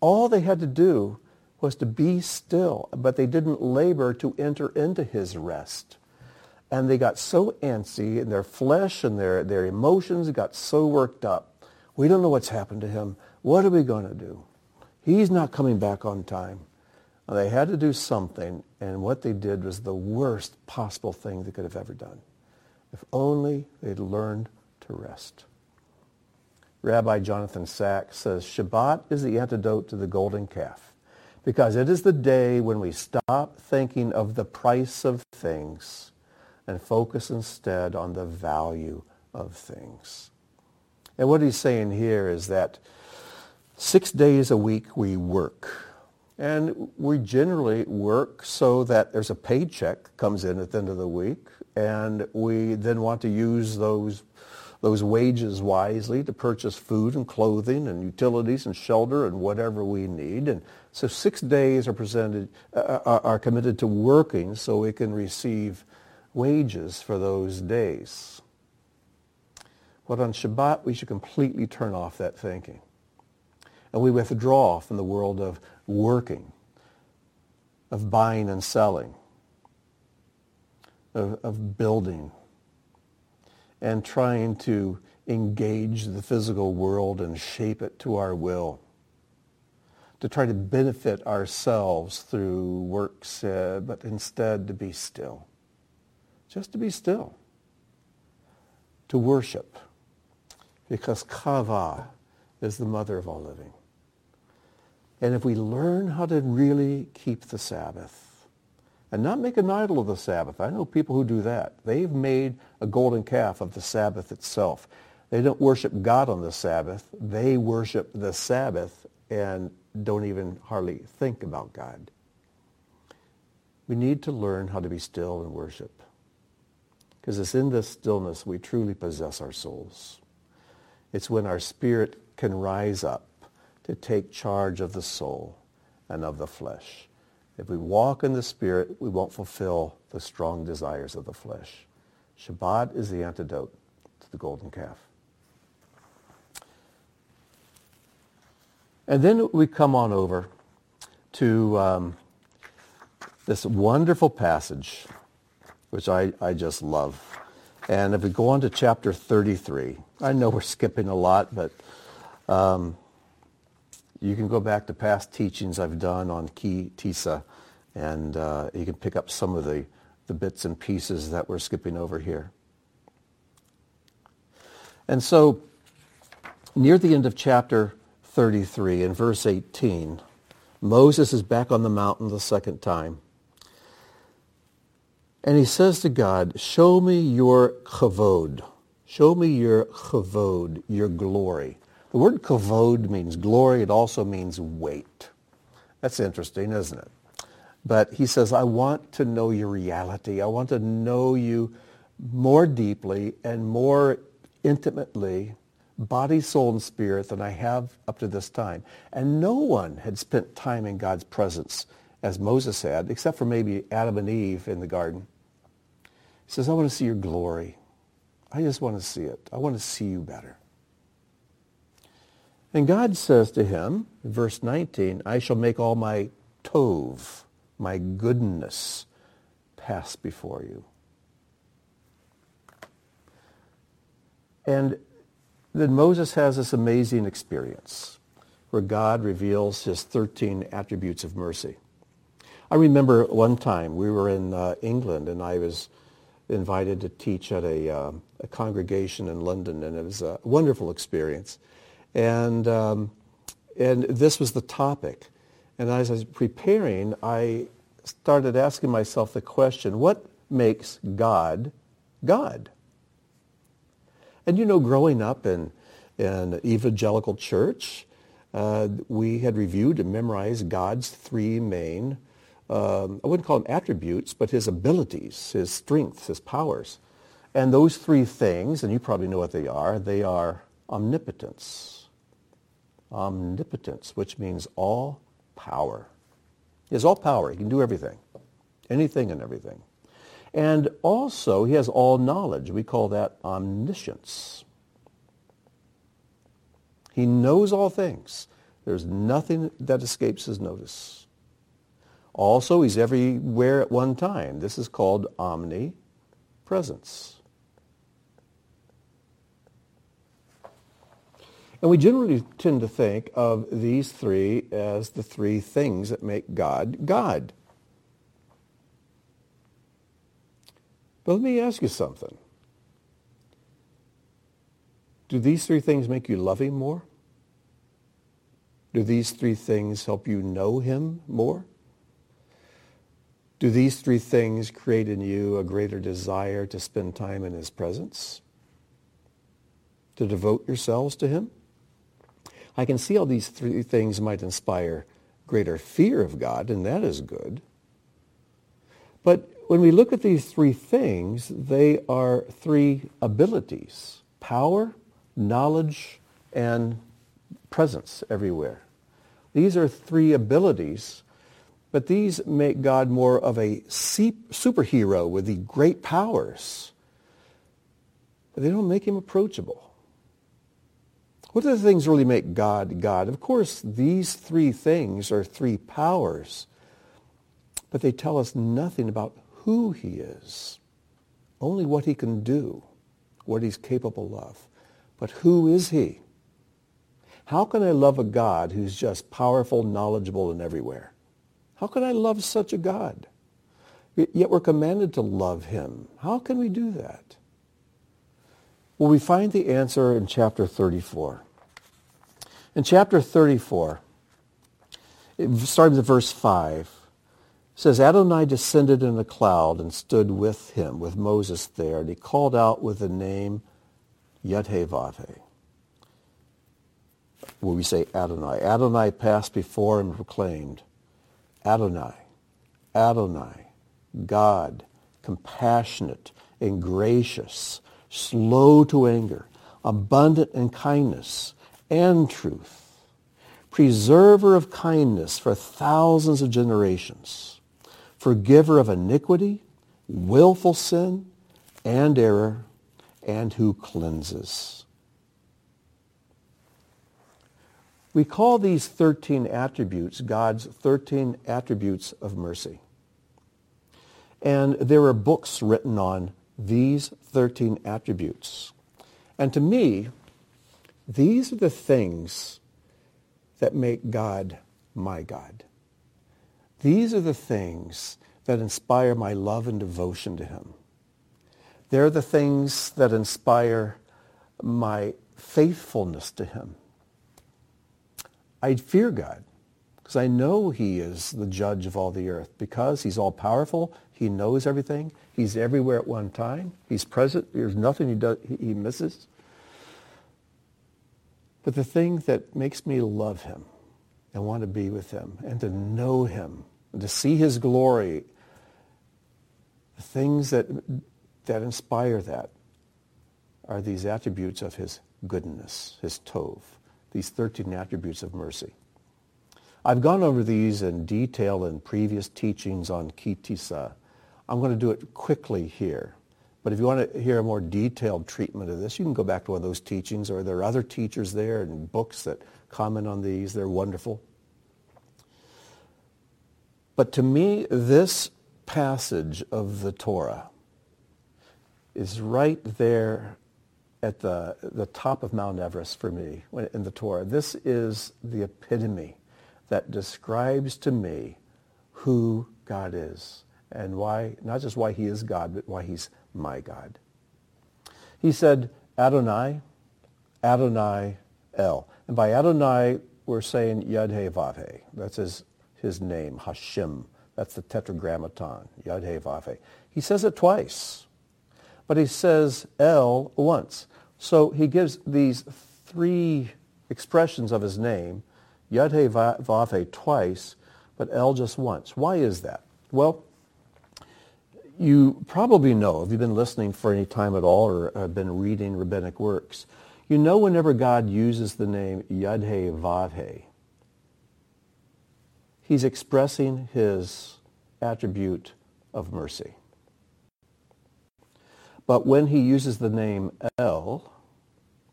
All they had to do was to be still, but they didn't labor to enter into his rest and they got so antsy and their flesh and their, their emotions got so worked up. We don't know what's happened to him. What are we going to do? He's not coming back on time. They had to do something, and what they did was the worst possible thing they could have ever done. If only they'd learned to rest. Rabbi Jonathan Sacks says, Shabbat is the antidote to the golden calf because it is the day when we stop thinking of the price of things and focus instead on the value of things. And what he's saying here is that six days a week we work. And we generally work so that there's a paycheck comes in at the end of the week, and we then want to use those those wages wisely to purchase food and clothing and utilities and shelter and whatever we need. And so six days are presented uh, are committed to working so we can receive wages for those days. But on Shabbat, we should completely turn off that thinking. And we withdraw from the world of working, of buying and selling, of, of building, and trying to engage the physical world and shape it to our will, to try to benefit ourselves through works, uh, but instead to be still, just to be still, to worship, because chava is the mother of all living. And if we learn how to really keep the Sabbath and not make an idol of the Sabbath, I know people who do that. They've made a golden calf of the Sabbath itself. They don't worship God on the Sabbath. They worship the Sabbath and don't even hardly think about God. We need to learn how to be still and worship. Because it's in this stillness we truly possess our souls. It's when our spirit can rise up to take charge of the soul and of the flesh. If we walk in the Spirit, we won't fulfill the strong desires of the flesh. Shabbat is the antidote to the golden calf. And then we come on over to um, this wonderful passage, which I, I just love. And if we go on to chapter 33, I know we're skipping a lot, but um, you can go back to past teachings I've done on Ki Tisa, and uh, you can pick up some of the, the bits and pieces that we're skipping over here. And so, near the end of chapter 33, in verse 18, Moses is back on the mountain the second time. And he says to God, show me your kavod. Show me your kavod, your glory. The word kavod means glory. It also means weight. That's interesting, isn't it? But he says, I want to know your reality. I want to know you more deeply and more intimately, body, soul, and spirit than I have up to this time. And no one had spent time in God's presence as Moses had, except for maybe Adam and Eve in the garden. He says, I want to see your glory. I just want to see it. I want to see you better. And God says to him, verse 19, I shall make all my tov, my goodness, pass before you. And then Moses has this amazing experience where God reveals his 13 attributes of mercy. I remember one time we were in uh, England and I was invited to teach at a, uh, a congregation in London and it was a wonderful experience. And, um, and this was the topic. And as I was preparing, I started asking myself the question, what makes God God? And you know, growing up in, in evangelical church, uh, we had reviewed and memorized God's three main, um, I wouldn't call them attributes, but his abilities, his strengths, his powers. And those three things, and you probably know what they are, they are omnipotence, omnipotence, which means all power. He has all power. He can do everything, anything and everything. And also, he has all knowledge. We call that omniscience. He knows all things. There's nothing that escapes his notice. Also, he's everywhere at one time. This is called omnipresence. And we generally tend to think of these three as the three things that make God God. But let me ask you something. Do these three things make you love him more? Do these three things help you know him more? Do these three things create in you a greater desire to spend time in his presence? To devote yourselves to him? I can see how these three things might inspire greater fear of God, and that is good. But when we look at these three things, they are three abilities power, knowledge, and presence everywhere. These are three abilities, but these make God more of a superhero with the great powers. They don't make him approachable. What the things really make God God? Of course, these three things are three powers, but they tell us nothing about who he is, only what he can do, what he's capable of. But who is he? How can I love a God who's just powerful, knowledgeable, and everywhere? How can I love such a God? Yet we're commanded to love him. How can we do that? Well, we find the answer in chapter 34. In chapter 34, starting with verse 5, it says, Adonai descended in a cloud and stood with him, with Moses there, and he called out with the name Yud He Vav He. Where we say Adonai. Adonai passed before and proclaimed, Adonai, Adonai, God, compassionate and gracious, slow to anger, abundant in kindness and truth, preserver of kindness for thousands of generations, forgiver of iniquity, willful sin, and error, and who cleanses. We call these 13 attributes God's 13 attributes of mercy. And there are books written on these 13 attributes. And to me, these are the things that make God my God. These are the things that inspire my love and devotion to him. They're the things that inspire my faithfulness to him. I fear God because I know he is the judge of all the earth because he's all powerful. He knows everything. He's everywhere at one time. He's present. There's nothing he, does, he misses. But the thing that makes me love him and want to be with him and to know him and to see his glory, the things that, that inspire that are these attributes of his goodness, his tov, these 13 attributes of mercy. I've gone over these in detail in previous teachings on Ki Tisa. I'm going to do it quickly here. But if you want to hear a more detailed treatment of this, you can go back to one of those teachings, or there are other teachers there and books that comment on these. They're wonderful. But to me, this passage of the Torah is right there at the, the top of Mount Everest for me in the Torah. This is the epitome that describes to me who God is and why, not just why he is God, but why he's my God. He said, Adonai, Adonai El. And by Adonai, we're saying Yud He Vav. That's his, his name, Hashem. That's the tetragrammaton, Yud He Vav He. He says it twice, but he says El once. So he gives these three expressions of his name, Yud He Vav He twice, but El just once. Why is that? Well, you probably know, if you've been listening for any time at all or have been reading rabbinic works, you know whenever God uses the name Yud He Vav He, he's expressing his attribute of mercy. But when he uses the name El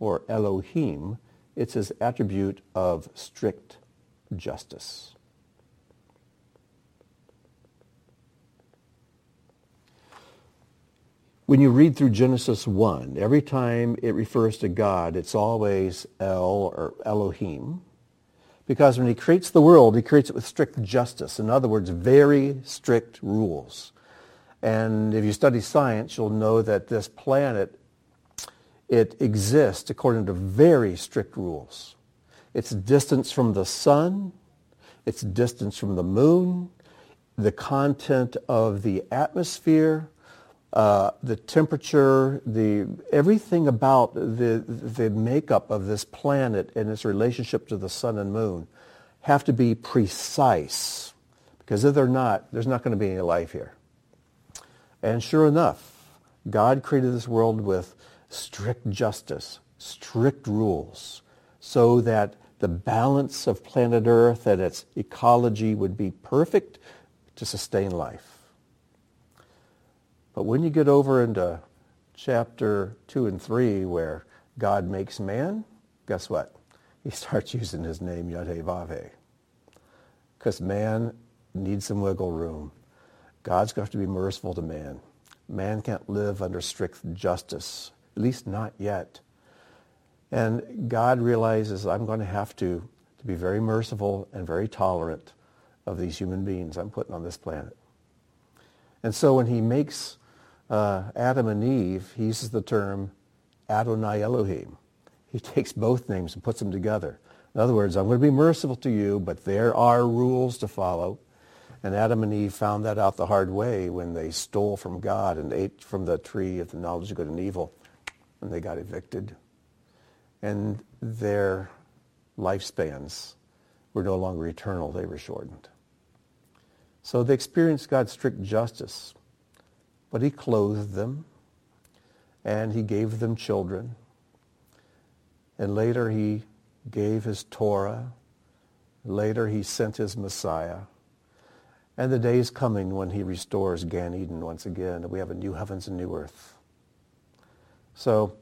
or Elohim, it's his attribute of strict justice. When you read through Genesis 1, every time it refers to God, it's always El or Elohim. Because when he creates the world, he creates it with strict justice. In other words, very strict rules. And if you study science, you'll know that this planet, it exists according to very strict rules. Its distance from the sun, its distance from the moon, the content of the atmosphere, uh, the temperature, the everything about the the makeup of this planet and its relationship to the sun and moon have to be precise because if they're not, there's not going to be any life here. And sure enough, God created this world with strict justice, strict rules, so that the balance of planet Earth and its ecology would be perfect to sustain life. But when you get over into chapter 2 and 3 where God makes man, guess what? He starts using his name Yahweh Because man needs some wiggle room. God's going to have to be merciful to man. Man can't live under strict justice, at least not yet. And God realizes I'm going to have to, to be very merciful and very tolerant of these human beings I'm putting on this planet. And so when he makes uh, Adam and Eve, he uses the term Adonai Elohim. He takes both names and puts them together. In other words, I'm going to be merciful to you, but there are rules to follow. And Adam and Eve found that out the hard way when they stole from God and ate from the tree of the knowledge of good and evil, and they got evicted. And their lifespans were no longer eternal, they were shortened. So they experienced God's strict justice, but he clothed them, and he gave them children. And later he gave his Torah. Later he sent his Messiah. And the day is coming when he restores Gan Eden once again, and we have a new heavens and new earth. So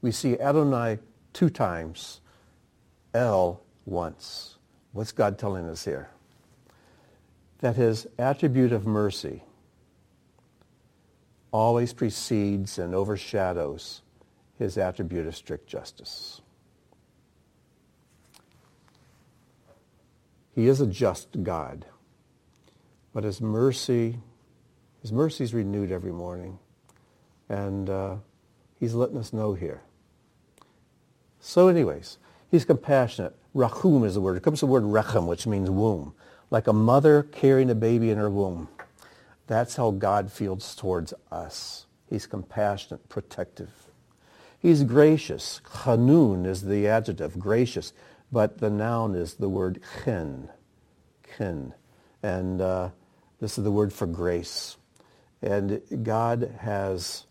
we see Adonai two times, El once. What's God telling us here? That his attribute of mercy always precedes and overshadows his attribute of strict justice. He is a just God. But his mercy, his mercy is renewed every morning. And uh, he's letting us know here. So anyways, he's compassionate. Rachum is the word. It comes from the word rechem, which means womb. Like a mother carrying a baby in her womb. That's how God feels towards us. He's compassionate, protective. He's gracious. Chanun is the adjective, gracious but the noun is the word chen, chen. And uh, this is the word for grace. And God has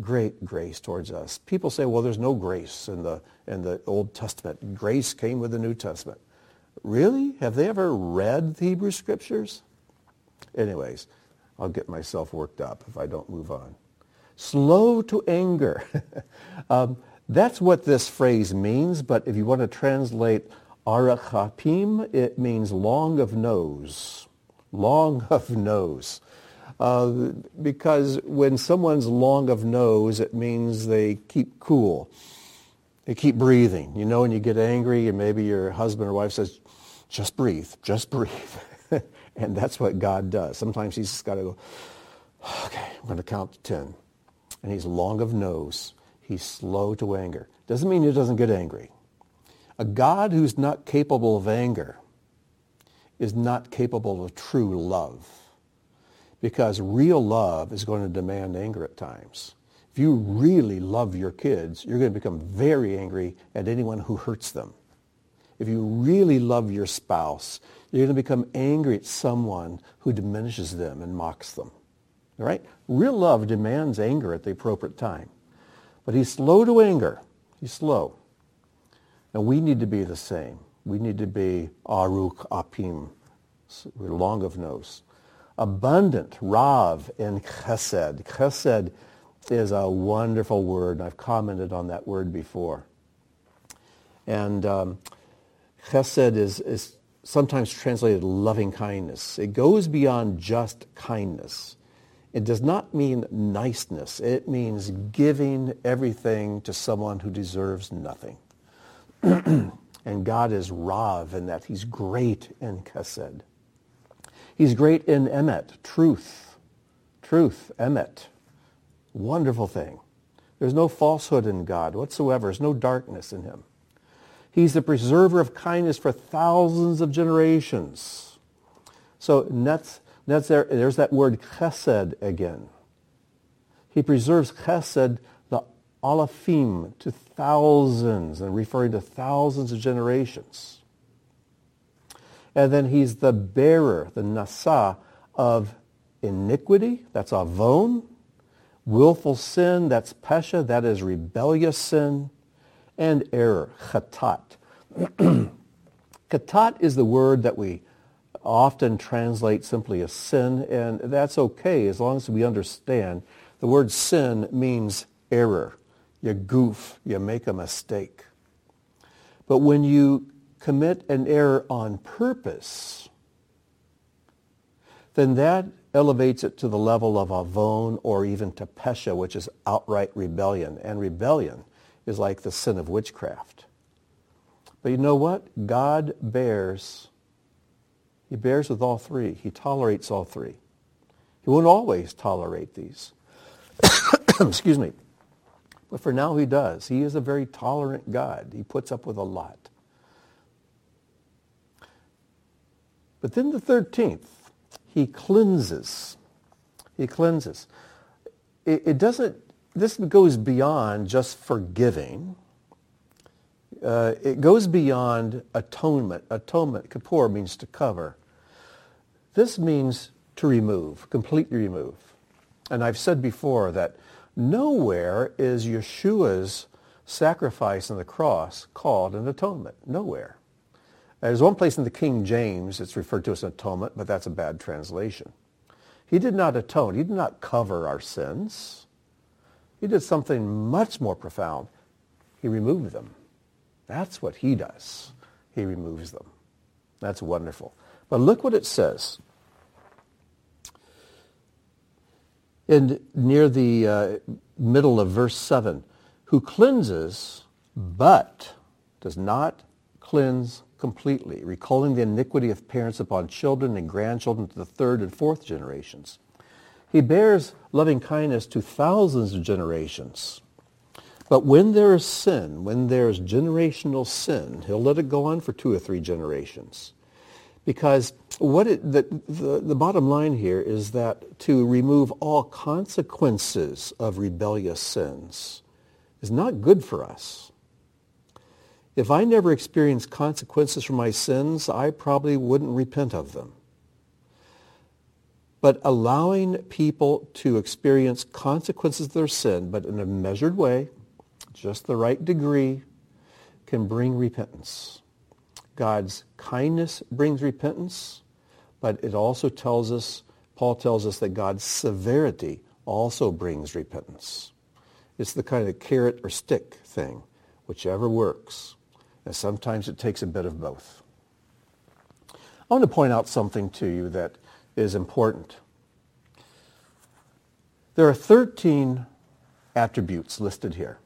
great grace towards us. People say, well, there's no grace in the, in the Old Testament. Grace came with the New Testament. Really? Have they ever read the Hebrew Scriptures? Anyways, I'll get myself worked up if I don't move on. Slow to anger. um, that's what this phrase means, but if you want to translate arachapim, it means long of nose. Long of nose. Uh, because when someone's long of nose, it means they keep cool. They keep breathing. You know, when you get angry and maybe your husband or wife says, just breathe, just breathe. and that's what God does. Sometimes he's just got to go, okay, I'm going to count to 10. And he's long of nose. He's slow to anger. Doesn't mean he doesn't get angry. A God who's not capable of anger is not capable of true love. Because real love is going to demand anger at times. If you really love your kids, you're going to become very angry at anyone who hurts them. If you really love your spouse, you're going to become angry at someone who diminishes them and mocks them. All right? Real love demands anger at the appropriate time. But he's slow to anger. He's slow. And we need to be the same. We need to be aruk apim. We're long of nose. Abundant, rav, and chesed. Chesed is a wonderful word. I've commented on that word before. And um, chesed is, is sometimes translated loving kindness. It goes beyond just kindness. It does not mean niceness. It means giving everything to someone who deserves nothing. and God is Rav in that he's great in Chesed. He's great in Emet, truth. Truth, Emet. Wonderful thing. There's no falsehood in God whatsoever. There's no darkness in him. He's the preserver of kindness for thousands of generations. So that's that's there, there's that word chesed again. He preserves chesed, the alafim, to thousands, and referring to thousands of generations. And then he's the bearer, the nasa, of iniquity, that's avon, willful sin, that's pesha, that is rebellious sin, and error, chatat. chatat is the word that we often translate simply as sin, and that's okay as long as we understand the word sin means error, you goof, you make a mistake. But when you commit an error on purpose, then that elevates it to the level of avon or even to pesha, which is outright rebellion. And rebellion is like the sin of witchcraft. But you know what? God bears. He bears with all three. He tolerates all three. He won't always tolerate these. Excuse me. But for now he does. He is a very tolerant God. He puts up with a lot. But then the 13th, he cleanses. He cleanses. It, it doesn't, this goes beyond just forgiving. Uh, it goes beyond atonement. Atonement, kippur, means to cover. This means to remove, completely remove. And I've said before that nowhere is Yeshua's sacrifice on the cross called an atonement. Nowhere. There's one place in the King James it's referred to as an atonement, but that's a bad translation. He did not atone. He did not cover our sins. He did something much more profound. He removed them. That's what he does. He removes them. That's wonderful. But look what it says. In near the uh, middle of verse 7, who cleanses but does not cleanse completely, recalling the iniquity of parents upon children and grandchildren to the third and fourth generations. He bears loving kindness to thousands of generations. But when there is sin, when there is generational sin, he'll let it go on for two or three generations. Because what it, the, the, the bottom line here is that to remove all consequences of rebellious sins is not good for us. If I never experienced consequences for my sins, I probably wouldn't repent of them. But allowing people to experience consequences of their sin, but in a measured way, just the right degree, can bring repentance. God's kindness brings repentance, but it also tells us, Paul tells us that God's severity also brings repentance. It's the kind of carrot or stick thing, whichever works. And sometimes it takes a bit of both. I want to point out something to you that is important. There are 13 attributes listed here.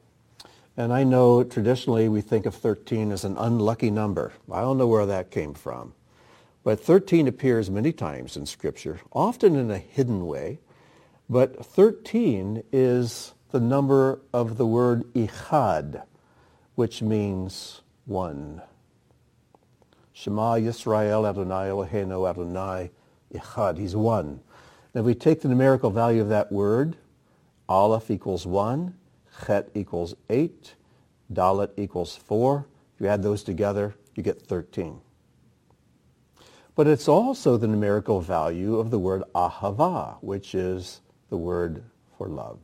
And I know traditionally we think of 13 as an unlucky number. I don't know where that came from. But 13 appears many times in Scripture, often in a hidden way. But 13 is the number of the word echad, which means one. Shema Yisrael Adonai Eloheinu Adonai Echad. He's one. And if we take the numerical value of that word, Aleph equals one, Chet equals eight, Dalet equals four. If you add those together, you get 13. But it's also the numerical value of the word ahava, which is the word for love.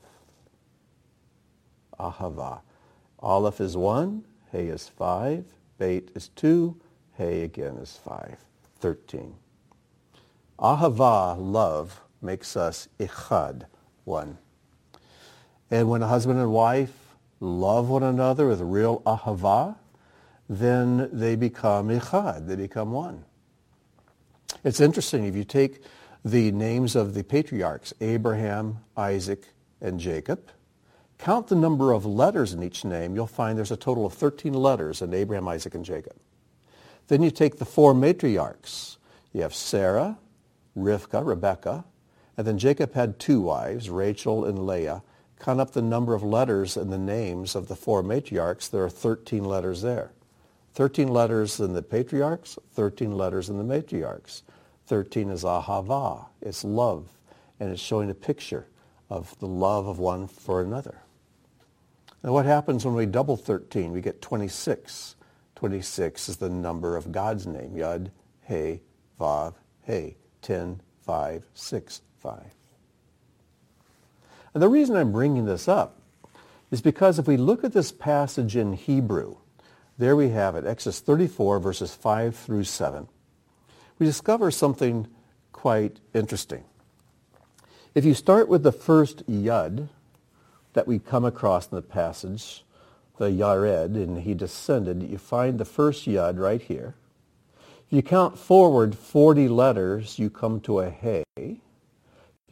Ahava. Aleph is one, Hey is 5. Beit is 2. Hey again is 5. 13. Ahava, love, makes us echad, one. And when a husband and wife love one another with real ahava, then they become echad, they become one. It's interesting, if you take the names of the patriarchs, Abraham, Isaac, and Jacob, count the number of letters in each name, you'll find there's a total of 13 letters in Abraham, Isaac, and Jacob. Then you take the four matriarchs. You have Sarah, Rivka, Rebecca, and then Jacob had two wives, Rachel and Leah. Count up the number of letters in the names of the four matriarchs. There are 13 letters there. 13 letters in the patriarchs, 13 letters in the matriarchs. 13 is ahava, it's love, and it's showing a picture of the love of one for another. Now what happens when we double 13? We get 26. 26 is the number of God's name. Yud, He, Vav, He. 10, 5, 6, 5. And the reason I'm bringing this up is because if we look at this passage in Hebrew, there we have it, Exodus 34, verses 5 through 7. We discover something quite interesting. If you start with the first Yud, that we come across in the passage, the Yared, and he descended, you find the first Yud right here. If you count forward 40 letters, you come to a Hey.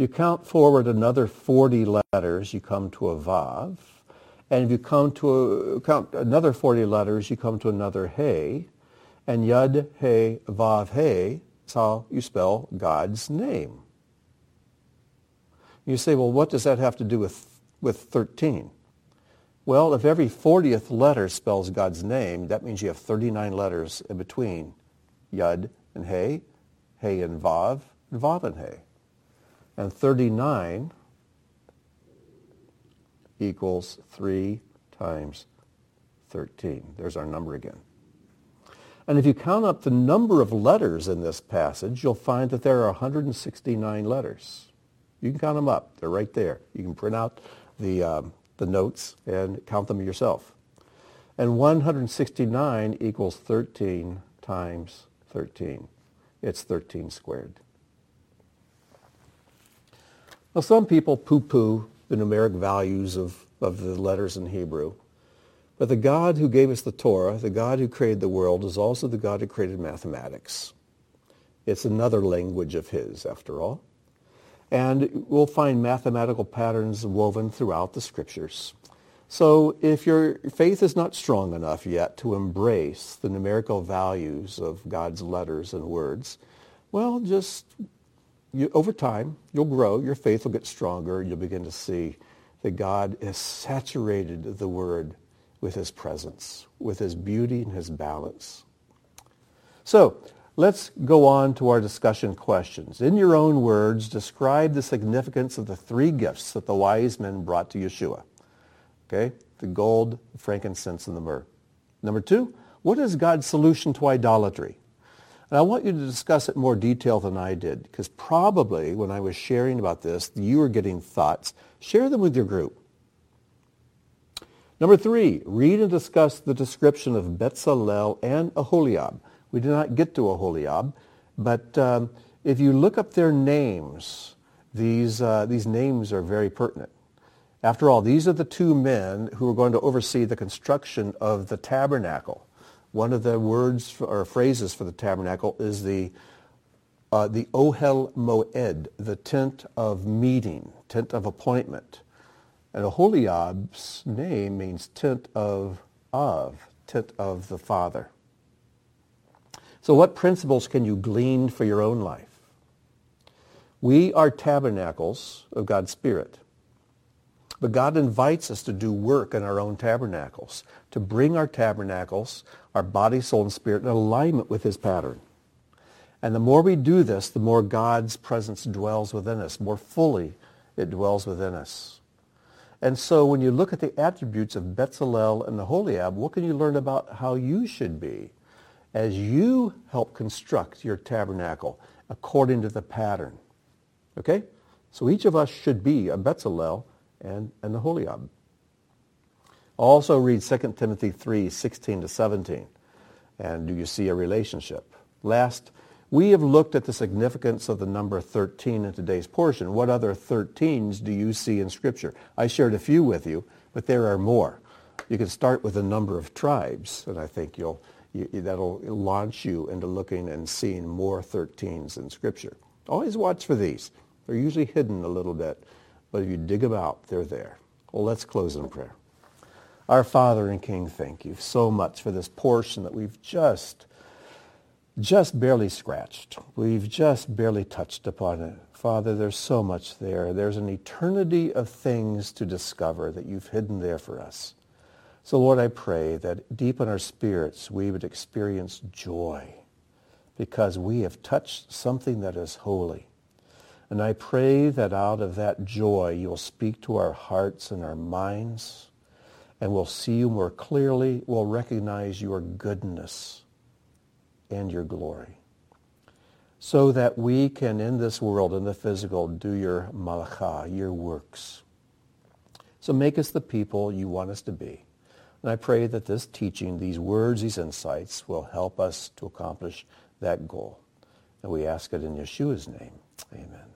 You count forward another 40 letters, you come to a Vav. And if you come to a, count another 40 letters, you come to another Hey. And Yud, Hey, Vav, Hey is how you spell God's name. You say, well, what does that have to do with, with 13? Well, if every 40th letter spells God's name, that means you have 39 letters in between Yud and Hey, Hey and Vav, and Vav and Hey. And 39 equals 3 times 13. There's our number again. And if you count up the number of letters in this passage, you'll find that there are 169 letters. You can count them up. They're right there. You can print out the, um, the notes and count them yourself. And 169 equals 13 times 13. It's 13 squared. Now, some people poo-poo the numeric values of, of the letters in Hebrew. But the God who gave us the Torah, the God who created the world, is also the God who created mathematics. It's another language of his, after all. And we'll find mathematical patterns woven throughout the scriptures. So if your faith is not strong enough yet to embrace the numerical values of God's letters and words, well, just you, over time, you'll grow. Your faith will get stronger. You'll begin to see that God has saturated the word with his presence, with his beauty and his balance. So let's go on to our discussion questions. In your own words, describe the significance of the three gifts that the wise men brought to Yeshua. Okay? The gold, frankincense, and the myrrh. Number two, what is God's solution to idolatry? And I want you to discuss it more detail than I did, because probably when I was sharing about this, you were getting thoughts. Share them with your group. Number three, read and discuss the description of Betzalel and Aholiab. We did not get to Aholiab, but um, if you look up their names, these, uh, these names are very pertinent. After all, these are the two men who are going to oversee the construction of the tabernacle. One of the words for, or phrases for the tabernacle is the, uh, the Ohel Moed, the tent of meeting, tent of appointment. And Aholiab's name means tent of of, tent of the Father. So what principles can you glean for your own life? We are tabernacles of God's Spirit. But God invites us to do work in our own tabernacles, to bring our tabernacles, our body, soul, and spirit in alignment with his pattern. And the more we do this, the more God's presence dwells within us. More fully it dwells within us. And so when you look at the attributes of Betzalel and Aholiab, what can you learn about how you should be as you help construct your tabernacle according to the pattern? Okay? So each of us should be a Betzalel and, and Aholiab. Also read 2 Timothy 3, 16 to 17. And do you see a relationship? Last, we have looked at the significance of the number 13 in today's portion. What other 13s do you see in Scripture? I shared a few with you, but there are more. You can start with the number of tribes, and I think you'll, you, that'll launch you into looking and seeing more 13s in Scripture. Always watch for these. They're usually hidden a little bit. But if you dig about, they're there. Well, let's close in prayer. Our Father and King, thank you so much for this portion that we've just, just barely scratched. We've just barely touched upon it. Father, there's so much there. There's an eternity of things to discover that you've hidden there for us. So Lord, I pray that deep in our spirits we would experience joy because we have touched something that is holy and I pray that out of that joy, you'll speak to our hearts and our minds, and we'll see you more clearly. We'll recognize your goodness and your glory. So that we can, in this world, in the physical, do your malacha, your works. So make us the people you want us to be. And I pray that this teaching, these words, these insights will help us to accomplish that goal. And we ask it in Yeshua's name. Amen.